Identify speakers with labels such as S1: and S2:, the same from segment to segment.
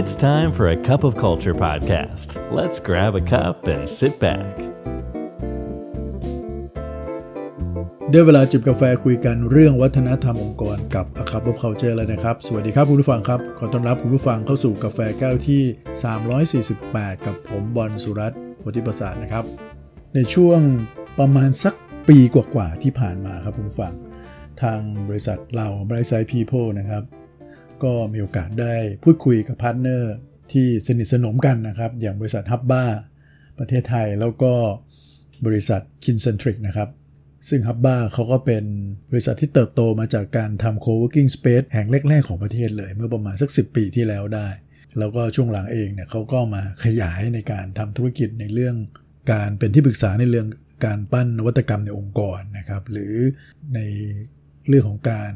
S1: It's time for a cup of culture podcast. Let's grab a cup and sit back.
S2: ได้เวลาจิบกาแฟคุยกันเรื่องวัฒนธรรมองค์กรกับ A Cup of Culture แล้วนะครับ สวัสดีครับคุณผู้ฟังครับ ขอต้อนรับคุณผู้ฟังเข้าสู่กาแฟแก้วที่ 348 กับผมบอลสุรัตน์โพธิประสาทนะครับ ในช่วงประมาณสักปีกว่าๆที่ผ่านมาครับคุณผู้ฟัง ทางบริษัทเรา Bright Side People นะครับ ก็มีโอกาสได้พูดคุยกับ partner ที่สนิทสนมกันนะครับ อย่างบริษัท HUBBA ประเทศไทยแล้วก็บริษัท Kincentric นะครับ ซึ่ง HUBBA เขาก็เป็นบริษัทที่เติบโตมาจากการทำ co-working space แห่งแรก ๆ ของประเทศเลย เมื่อประมาณสัก 10 ปีที่แล้วได้ แล้วก็ช่วงหลังเองเนี่ยเขาก็มาขยายในการทำธุรกิจในเรื่องการเป็นที่ปรึกษาในเรื่องการปั้นนวัตกรรมในองค์กรนะครับ หรือในเรื่องของการ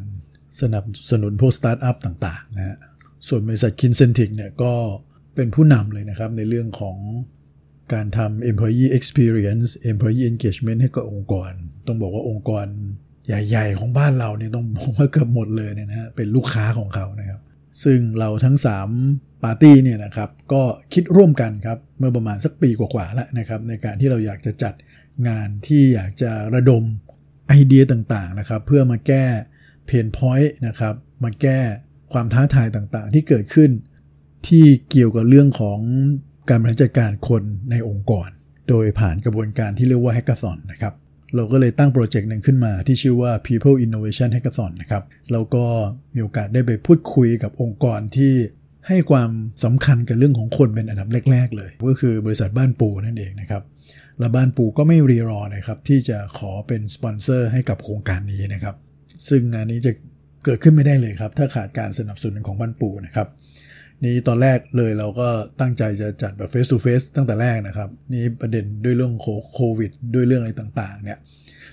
S2: สนับสนุนพวกสตาร์ทอัพต่างๆนะฮะส่วนบริษัท Kincentric เนี่ยก็เป็นผู้นำเลยนะครับในเรื่องของการทำ employee experience employee engagement ให้กับองค์กร ต้องบอกว่าองค์กรใหญ่ๆ ของบ้านเราเนี่ยต้องบอกว่าเกือบหมดเลยเนี่ยนะฮะเป็นลูกค้าของเขานะครับ ซึ่งเราทั้ง 3 ปาร์ตี้เนี่ยนะครับก็คิดร่วมกันครับ เมื่อประมาณสักปีกว่าๆแล้วนะครับ ในการที่เราอยากจะจัดงานที่อยากจะระดมไอเดียต่างๆนะครับ เพื่อมาแก้ เพนพอยต์นะครับ มาแก้ความท้าทายต่างๆ ที่เกิดขึ้น ที่เกี่ยวกับเรื่องของการบริหารจัดการคนในองค์กร โดยผ่านกระบวนการที่เรียกว่า Hackathon นะครับเราก็เลยตั้งโปรเจกต์หนึ่งขึ้นมาที่ชื่อว่า People Innovation Hackathon นะครับแล้วก็มีโอกาสได้ไปพูดคุยกับองค์กรที่ให้ความสำคัญกับเรื่องของคนเป็นอันดับแรก ๆ เลย ก็คือบริษัทบ้านปูนั่นเองนะครับและบ้านปูก็ไม่รีรอนะครับที่จะขอเป็นสปอนเซอร์ให้กับโครงการนี้นะครับ ซึ่งงานนี้จะเกิดขึ้นไม่ได้เลยครับ ถ้าขาดการสนับสนุนของบ้านปูนะครับ นี่ตอนแรกเลยเราก็ตั้งใจจะจัดแบบ face to face ตั้งแต่แรกนะครับ นี่ประเด็นด้วยเรื่องโควิด ด้วยเรื่องอะไรต่างๆ เนี่ย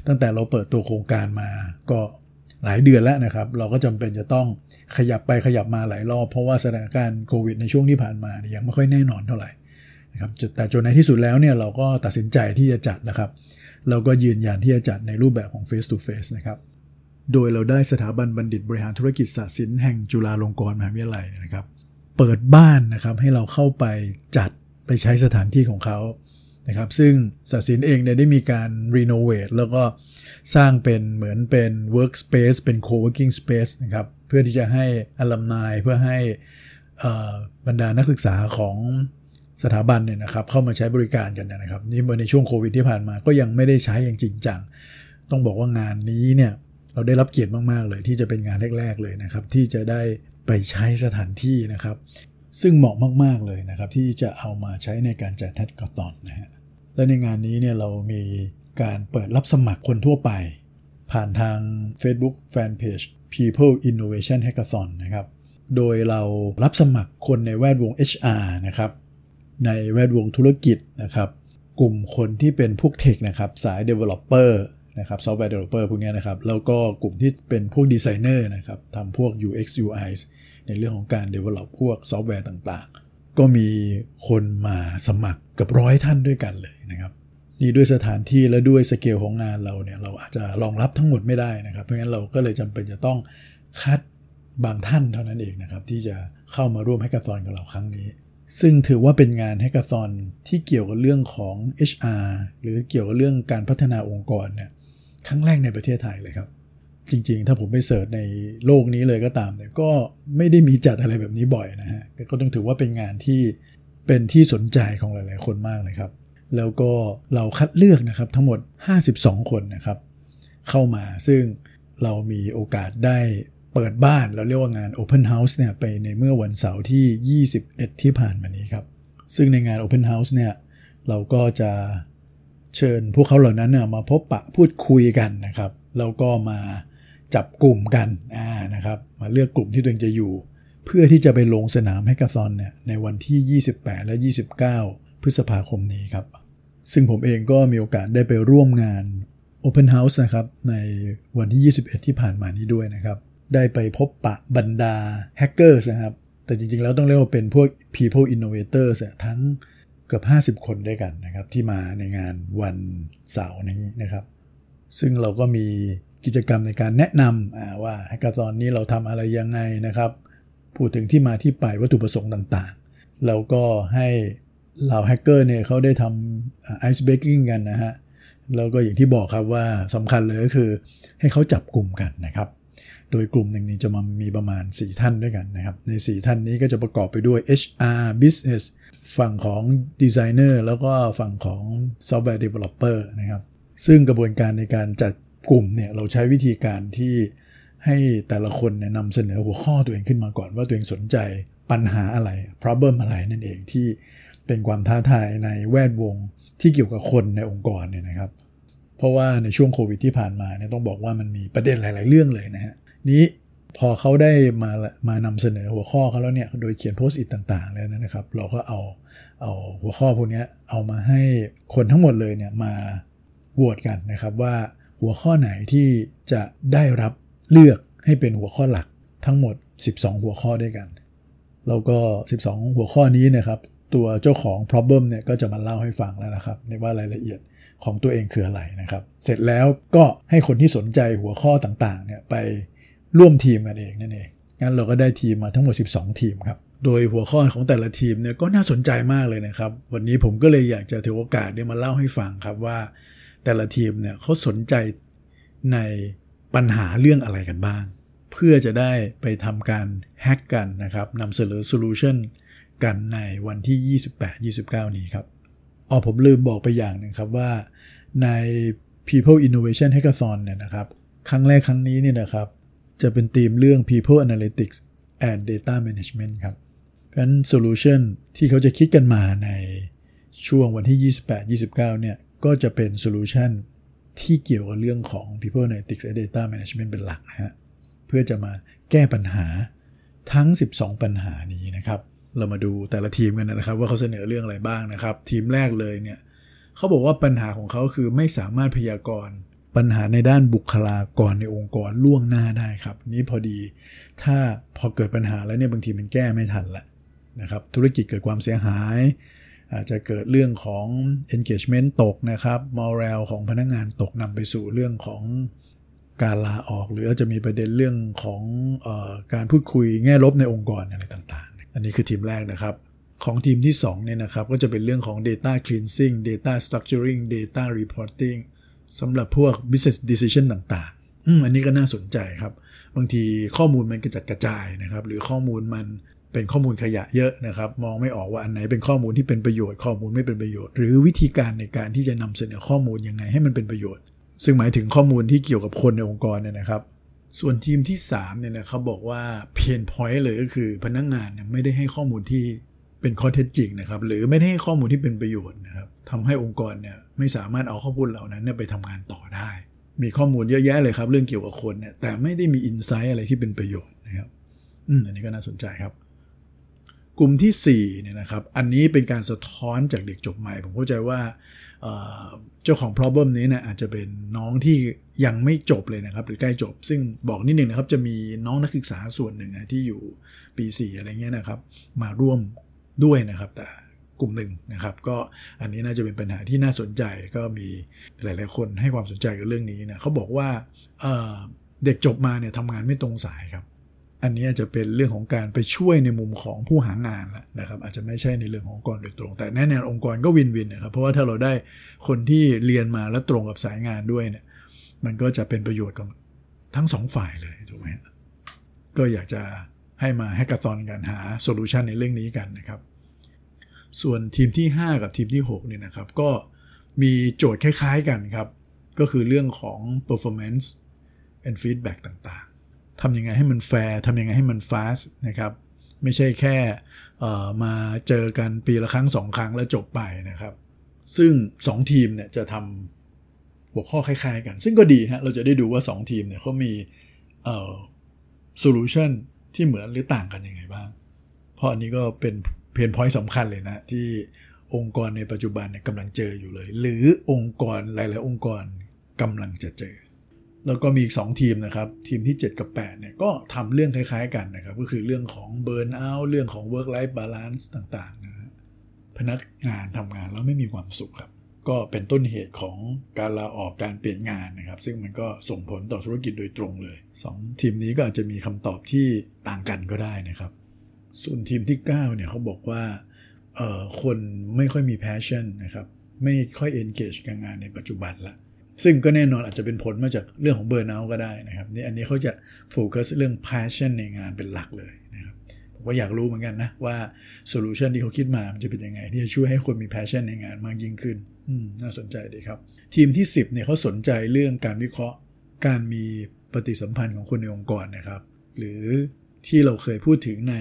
S2: ตั้งแต่เราเปิดตัวโครงการมาก็หลายเดือนแล้วนะครับ เราก็จำเป็นจะต้องขยับไปขยับมาหลายรอบ เพราะว่าสถานการณ์โควิดในช่วงที่ผ่านมาเนี่ยยังไม่ค่อยแน่นอนเท่าไหร่นะครับแต่จนในที่สุดแล้วเนี่ยเราก็ตัดสินใจที่จะจัดนะครับ เราก็ยืนยันที่จะจัดในรูปแบบของ face to face นะครับ โดยเราได้สถาบันบัณฑิตบริหารธุรกิจศาสตร์ศิลป์แห่งจุฬาลงกรณ์มหาวิทยาลัยนะครับ เปิดบ้านนะครับให้เราเข้าไปจัดไปใช้สถานที่ของเขานะครับซึ่งศาสตร์ศิลป์เองเนี่ยได้มีการรีโนเวทแล้วก็สร้างเป็นเหมือนเป็น workspace เป็น co-working space นะครับเพื่อที่จะให้อลัมนายเพื่อให้บรรดานักศึกษาของสถาบันเนี่ยนะครับเข้ามาใช้บริการกันนะครับนี่เมื่อในช่วงโควิดที่ผ่านมาก็ยังไม่ได้ใช้อย่างจริงจัง ต้องบอกว่างานนี้เนี่ย เราได้รับเกียรติมากๆเลย ที่จะเป็นงานแรก ๆเลยนะครับ ที่จะได้ไปใช้สถานที่นะครับ ซึ่งเหมาะมากๆเลยนะครับ ที่จะเอามาใช้ในการจัด Hackathon นะฮะและในงานนี้เนี่ยเรามีการเปิดรับสมัครคนทั่วไป ผ่านทาง Facebook Fanpage People Innovation Hackathon นะครับ โดยเรารับสมัครคนในแวดวง HR นะครับ ในแวดวงธุรกิจนะครับ กลุ่มคนที่เป็นพวก tech นะครับ สาย Developer นะครับ software developer พวกนี้นะครับ แล้วก็กลุ่มที่เป็นพวกดีไซเนอร์นะครับทำพวก UX UI ในเรื่องของการ develop พวกซอฟต์แวร์ต่างๆ ก็มีคนมาสมัครกับร้อยท่านด้วยกันเลยนะครับนี่ด้วยสถานที่และด้วยสเกลของงานเราเนี่ยเราอาจจะรองรับทั้งหมดไม่ได้นะครับ เพราะงั้นเราก็เลยจำเป็นจะต้องคัดบางท่านเท่านั้นเองนะครับ ที่จะเข้ามาร่วมให้กระตอนกับเราครั้งนี้ ซึ่งถือว่าเป็นงานให้กระตอนที่เกี่ยวกับเรื่องของ HR หรือเกี่ยวกับเรื่องการพัฒนาองค์กรเนี่ย ครั้งแรกในประเทศไทยเลยครับ จริงๆ ถ้าผมไปเสิร์ชในโลกนี้เลยก็ตามเนี่ยก็ไม่ได้มีจัดอะไรแบบนี้บ่อยนะฮะแต่ก็ต้องถือว่าเป็นงานที่เป็นที่สนใจของหลาย ๆ คนมากเลยครับ แล้วก็เราคัดเลือกนะครับทั้งหมด 52 คนนะครับ เข้ามาซึ่งเรามีโอกาสได้เปิดบ้าน เราเรียกว่างาน Open House เนี่ยไปในเมื่อวันเสาร์ที่ 21 ที่ผ่านมานี้ครับ ซึ่งในงาน Open House เนี่ยเราก็จะ เชิญพวกเขาเหล่านั้นมาพบปะพูดคุยกันนะครับ แล้วก็มาจับกลุ่มกันนะครับ มาเลือกกลุ่มที่ตัวเองจะอยู่ เพื่อที่จะไปลงสนามให้กาซอนเนี่ยในวันที่ 28 และ 29 พฤษภาคมนี้ครับ ซึ่งผมเองก็มีโอกาสได้ไปร่วมงาน Open House นะครับ ในวันที่ 21 ที่ผ่านมานี้ด้วยนะครับ ได้ไปพบปะบรรดาแฮกเกอร์นะครับ แต่จริงๆแล้วต้องเรียกว่าเป็นพวก people innovators ทั้ง เกือบ 50 คนด้วยกันนะครับ ที่มาในงานวันเสาร์นี้นะครับ ซึ่งเราก็มีกิจกรรมในการแนะนำว่าแฮกเกอร์ตอนนี้เราทำอะไรยังไงนะครับ พูดถึงที่มาที่ไปวัตถุประสงค์ต่างแล้วก็ให้เหล่าแฮกเกอร์เนี่ยเขาได้ทำไอซ์เบกกิ้งกันนะฮะแล้วก็อย่างที่บอกครับว่าสำคัญเลยก็คือให้เขาจับกลุ่มกันนะครับ โดยกลุ่มหนึ่งนี้จะมามีประมาณ 4 ท่านด้วยกันนะครับ ใน 4 ท่านนี้ก็จะประกอบไปด้วย HR Business ฝั่งของ Designer แล้วก็ฝั่งของ Software Developer นะครับ ซึ่งกระบวนการในการจัดกลุ่มเนี่ย เราใช้วิธีการที่ให้แต่ละคนเนี่ยนำเสนอหัวข้อตัวเองขึ้นมาก่อนว่าตัวเองสนใจปัญหาอะไร problem อะไรนั่นเองที่เป็นความท้าทายในแวดวงที่เกี่ยวกับคนในองค์กรเนี่ยนะครับ เพราะว่าในช่วงโควิดที่ผ่านมาเนี่ยต้องบอกว่ามันมีประเด็นหลาย ๆ เรื่องเลยนะฮะนี้ พอเขาได้มามานำเสนอหัวข้อเขาแล้วเนี่ยโดยเขียนโพสต์อิทต่างๆแล้วนะครับ เราก็เอาเอาหัวข้อพวกนี้เอามาให้คนทั้งหมดเลยเนี่ยมาโหวตกันนะครับว่าหัวข้อไหนที่จะได้รับเลือกให้เป็นหัวข้อหลักทั้งหมด 12 หัวข้อด้วยกันแล้วก็ 12 หัวข้อนี้นะครับตัวเจ้าของ problem เนี่ยก็จะมาเล่าให้ฟังแล้วนะครับ ในว่ารายละเอียดของตัวเองคืออะไรนะครับ เสร็จแล้วก็ให้คนที่สนใจหัวข้อต่างๆเนี่ยไป ร่วมทีมกันเองนั่นเองงั้นเราก็ได้ทีมมาทั้งหมด 12 ทีมครับ โดยหัวข้อของแต่ละทีมเนี่ยก็น่าสนใจมากเลยนะครับ วันนี้ผมก็เลยอยากจะถือโอกาสเนี่ยมาเล่าให้ฟังครับว่า แต่ละทีมเนี่ยเขาสนใจในปัญหาเรื่องอะไรกันบ้าง เพื่อจะได้ไปทำการแฮกกันนะครับนำเสนอโซลูชันกันในวันที่ 28-29 นี้ครับอ๋อผมลืมบอกไปอย่างหนึ่งครับว่าใน People Innovation Hackathon เนี่ยนะครับ ครั้งแรกครั้งนี้เนี่ยนะครับ จะเป็นธีมเรื่อง People Analytics and Data Management ครับเพราะฉะนั้น Solution ที่เขาจะคิดกันมาในช่วงวันที่ 28-29 เนี่ยก็จะเป็น Solution ที่เกี่ยวกับเรื่องของ People Analytics and Data Management เป็นหลักนะฮะเพื่อจะมาแก้ปัญหาทั้ง 12 ปัญหานี้นะครับ เรามาดูแต่ละทีมกันนะครับ ว่าเขาเสนอเรื่องอะไรบ้างนะครับ ทีมแรกเลยเนี่ยเขาบอกว่าปัญหาของเขาคือไม่สามารถพยากรณ์ ปัญหาในด้านบุคลากรในองค์กรล่วงหน้าได้ครับ นี้พอดี ถ้าพอเกิดปัญหาแล้วเนี่ยบางทีมันแก้ไม่ทันละนะครับ ธุรกิจเกิดความเสียหาย อาจจะเกิดเรื่องของ engagement ตกนะครับ morale ของพนักงงานตกนำไปสู่เรื่องของการลาออกหรืออาจจะมีประเด็นเรื่องของออการพูดคุยแง่ลบในองค์กรอะไรต่างๆ อันนี้คือทีมแรกนะครับ ของทีมที่2เนี่ยนะครับก็จะเป็นเรื่องของ data cleansing data structuring data reporting สำหรับพวก business decision ต่างๆ อืมอันนี้ก็น่าสนใจครับ บางทีข้อมูลมันกระจัดกระจายนะครับ หรือข้อมูลมันเป็นข้อมูลขยะเยอะนะครับ มองไม่ออกว่าอันไหนเป็นข้อมูลที่เป็นประโยชน์ข้อมูลไม่เป็นประโยชน์ หรือวิธีการในการที่จะนำเสนอข้อมูลยังไงให้มันเป็นประโยชน์ ซึ่งหมายถึงข้อมูลที่เกี่ยวกับคนในองค์กรเนี่ยนะครับ ส่วนทีมที่3เนี่ยนะเขาบอกว่า pain point เลยก็คือพนักงานเนี่ยไม่ได้ให้ข้อมูลที่ เป็นข้อเท็จจริงนะครับ หรือไม่ได้ให้ข้อมูลที่เป็นประโยชน์นะครับทำให้องค์กรเนี่ยไม่สามารถเอาข้อมูลเหล่านั้นเนี่ยไปทำงานต่อได้ มีข้อมูลเยอะแยะเลยครับ เรื่องเกี่ยวกับคนเนี่ยแต่ไม่ได้มี insight อะไรที่เป็นประโยชน์นะครับอืมอันนี้ก็น่าสนใจครับ กลุ่มที่4เนี่ยนะครับ อันนี้เป็นการสะท้อนจากเด็กจบใหม่ ผมเข้าใจว่าเจ้าของ problem นี้นี่ยอาจจะเป็นน้องที่ยังไม่จบเลยนะครับ หรือใกล้จบ ซึ่งบอกนิดนึงนะครับ จะมีน้องนักศึกษาส่วนหนึ่งนะที่อยู่ปี 4 อะไรเงี้ยนะครับ มาร่วม ด้วยนะครับ แต่กลุ่มหนึ่งนะครับ ก็อันนี้น่าจะเป็นปัญหาที่น่าสนใจก็มีหลาย ๆ คนให้ความสนใจกับเรื่องนี้นะเขาบอกว่าเเด็กจบมาเนี่ยทำงานไม่ตรงสายครับ อันนี้จะเป็นเรื่องของการไปช่วยในมุมของผู้หางานแล้วนะครับ อาจจะไม่ใช่ในเรื่องขององค์กรโดยตรง แต่แน่นอนองค์กรก็วินวินนะครับเพราะว่าถ้าเราได้คนที่เรียนมาแล้วตรงกับสายงานด้วยเนี่ยมันก็จะเป็นประโยชน์กับทั้งสองฝ่ายเลยถูกไหมก็อยากจะให้มา hackathon กันหา solution ในเรื่องนี้กันนะครับ ส่วนทีมที่ 5 กับทีมที่6เนี่ยนะครับก็มีโจทย์คล้ายๆกันครับ ก็คือเรื่องของ performance and feedback ต่างๆทำยังไงให้มันแฟร์ทำยังไงให้มัน fast นะครับ ไม่ใช่แค่มาเจอกันปีละครั้งสองครั้งแล้วจบไปนะครับ ซึ่ง 2 ทีมเนี่ยจะทำหัวข้อคล้ายๆกัน ซึ่งก็ดีฮะเราจะได้ดูว่า 2 ทีมเนี่ยเขามี solution ที่เหมือนหรือต่างกันยังไงบ้าง เพราะอันนี้ก็เป็น pain point สำคัญเลยนะ ที่องค์กรในปัจจุบันเนี่ยกำลังเจออยู่เลย หรือองค์กรหลาย ๆ องค์กรกำลังจะเจอ แล้วก็มีอีก 2 ทีมนะครับ ทีมที่ 7 กับ8เนี่ยก็ทำเรื่องคล้าย ๆ กันนะครับ ก็คือเรื่องของ burnout เรื่องของ work life balance ต่าง ๆ นะพนักงานทำงานแล้วไม่มีความสุขครับ ก็เป็นต้นเหตุของการลาออกการเปลี่ยนงานนะครับ ซึ่งมันก็ส่งผลต่อธุรกิจโดยตรงเลย 2 ทีมนี้ก็อาจจะมีคำตอบที่ต่างกันก็ได้นะครับ ส่วนทีมที่ 9 เนี่ยเขาบอกว่าคนไม่ค่อยมี passion นะครับ ไม่ค่อย engage กับงานในปัจจุบันละซึ่งก็แน่นอนอาจจะเป็นผลมาจากเรื่องของเบอร์นเอาก็ได้นะครับนี่อันนี้เขาจะโฟกัสเรื่อง passion ในงานเป็นหลักเลยนะครับผมก็อยากรู้เหมือนกันนะว่า solution ที่เขาคิดมามันจะเป็นยังไง ที่จะช่วยให้คนมี passion ในงานมากยิ่งขึ้นอืมน่าสนใจดีครับ ทีมที่ 10เนี่ยเขาสนใจเรื่องการวิเคราะห์ การมีปฏิสัมพันธ์ของคนในองค์กรนะครับ หรือที่เราเคยพูดถึงใน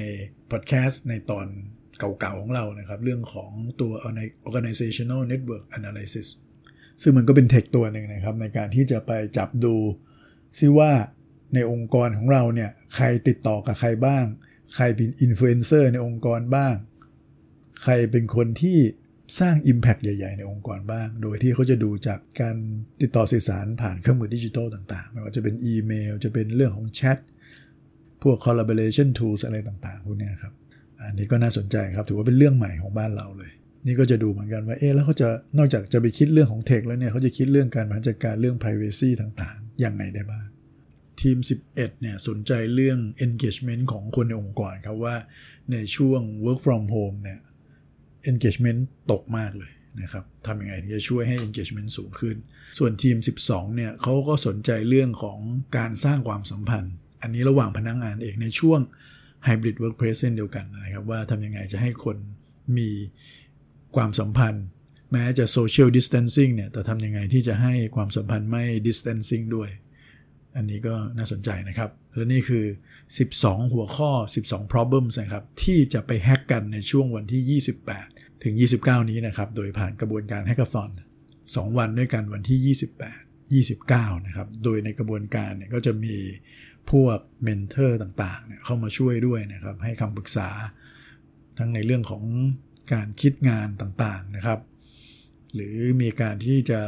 S2: พอดแคสต์ในตอนเก่าๆของเรานะครับ เรื่องของตัว organizational network analysis ซึ่งมันก็เป็น tech ตัวหนึ่งนะครับ ในการที่จะไปจับดูซิว่าในองค์กรของเราเนี่ย ใครติดต่อกับใครบ้าง ใครเป็นอินฟลูเอนเซอร์ในองค์กรบ้าง ใครเป็นคนที่สร้าง impact ใหญ่ ๆ ในองค์กรบ้าง โดยที่เขาจะดูจากการติดต่อสื่อสารผ่านเครื่องมือดิจิทัลต่าง ๆ ไม่ว่าจะเป็นอีเมล จะเป็นเรื่องของแชท พวก collaboration tools อะไรต่างๆพวกนี้ครับ อันนี้ก็น่าสนใจครับ ถือว่าเป็นเรื่องใหม่ของบ้านเราเลย นี่ก็จะดูเหมือนกันว่าเอ๊ะแล้วเขาจะนอกจากจะไปคิดเรื่องของ tech แล้วเนี่ยเขาจะคิดเรื่องการบริหารจัดการเรื่อง privacy ต่างๆยังไงได้บ้างทีม 11 เนี่ยสนใจเรื่อง engagement ของคนในองค์กรครับว่าในช่วง work from home เนี่ย engagement ตกมากเลยนะครับทำยังไงที่จะช่วยให้ engagement สูงขึ้น ส่วนทีม 12 เนี่ยเขาก็สนใจเรื่องของการสร้างความสัมพันธ์ อันนี้ระหว่างพนักงงานเองในช่วง hybrid workplace เช่นเดียวกันนะครับ ว่าทำยังไงจะให้คนมีความสัมพันธ์ แม้จะ social distancing เนี่ย แต่ทำยังไงที่จะให้ความสัมพันธ์ไม่ distancing ด้วย อันนี้ก็น่าสนใจนะครับ และนี่คือ 12 หัวข้อ 12 problems นะครับ ที่จะไป hack กันในช่วงวันที่ 28 ถึง 29 นี้นะครับ โดยผ่านกระบวนการ hackathon 2วันด้วยกันวันที่ 28 29 นะครับ โดยในกระบวนการเนี่ยก็จะมี พวก mentor ต่างๆเนี่ยเข้ามาช่วยด้วยนะครับ ให้คำปรึกษาทั้งในเรื่องของการคิดงานต่างๆนะครับ หรือมีการที่จะ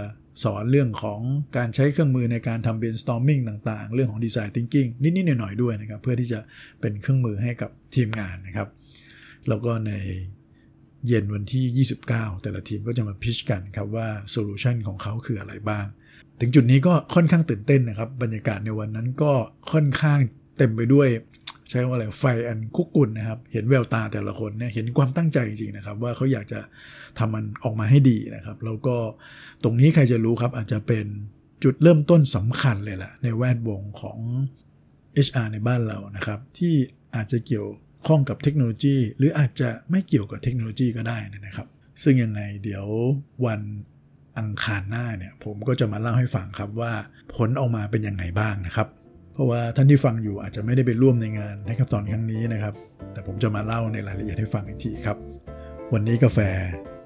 S2: สอนเรื่องของการใช้เครื่องมือในการทำ brainstorming ต่างๆ เรื่องของ design thinking นิด ๆ หน่อย ๆ ด้วยนะครับ เพื่อที่จะเป็นเครื่องมือให้กับทีมงานนะครับ แล้วก็ในเย็นวันที่ 29 แต่ละทีมก็จะมาพิชกันครับว่าโซลูชันของเขาคืออะไรบ้าง ถึงจุดนี้ก็ค่อนข้างตื่นเต้นนะครับ บรรยากาศในวันนั้นก็ค่อนข้างเต็มไปด้วยใช้ว่าอะไรไฟอันคุกกุ่นนะครับ เห็นแววตาแต่ละคนเนี่ยเห็นความตั้งใจจริงๆนะครับ ว่าเขาอยากจะทำมันออกมาให้ดีนะครับ แล้วก็ตรงนี้ใครจะรู้ครับอาจจะเป็นจุดเริ่มต้นสำคัญเลยแหละในแวดวงของ HR ในบ้านเรานะครับ ที่อาจจะเกี่ยวข้องกับเทคโนโลยี หรืออาจจะไม่เกี่ยวกับเทคโนโลยีก็ได้นะครับ ซึ่งยังไงเดี๋ยววัน อังคารหน้าเนี่ยผมก็จะมาเล่าให้ฟังครับว่าผลออกมาเป็นยังไงบ้างนะครับ เพราะว่าท่านที่ฟังอยู่อาจจะไม่ได้ไปร่วมในงานในขั้นตอนครั้งนี้นะครับ แต่ผมจะมาเล่าในรายละเอียดให้ฟังอีกทีครับ วันนี้กาแฟ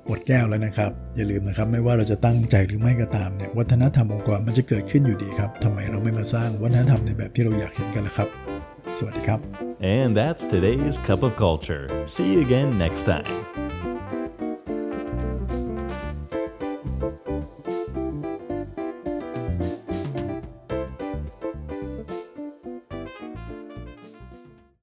S2: หมดแก้วแล้วนะครับ อย่าลืมนะครับไม่ว่าเราจะตั้งใจหรือไม่ก็ตามเนี่ยวัฒนธรรมองค์กรมันจะเกิดขึ้นอยู่ดีครับทำไมเราไม่มาสร้างวัฒนธรรมในแบบที่เราอยากเห็นกันล่ะครับ สวัสดีครับ
S1: And that's today's Cup of Culture. See you again next time.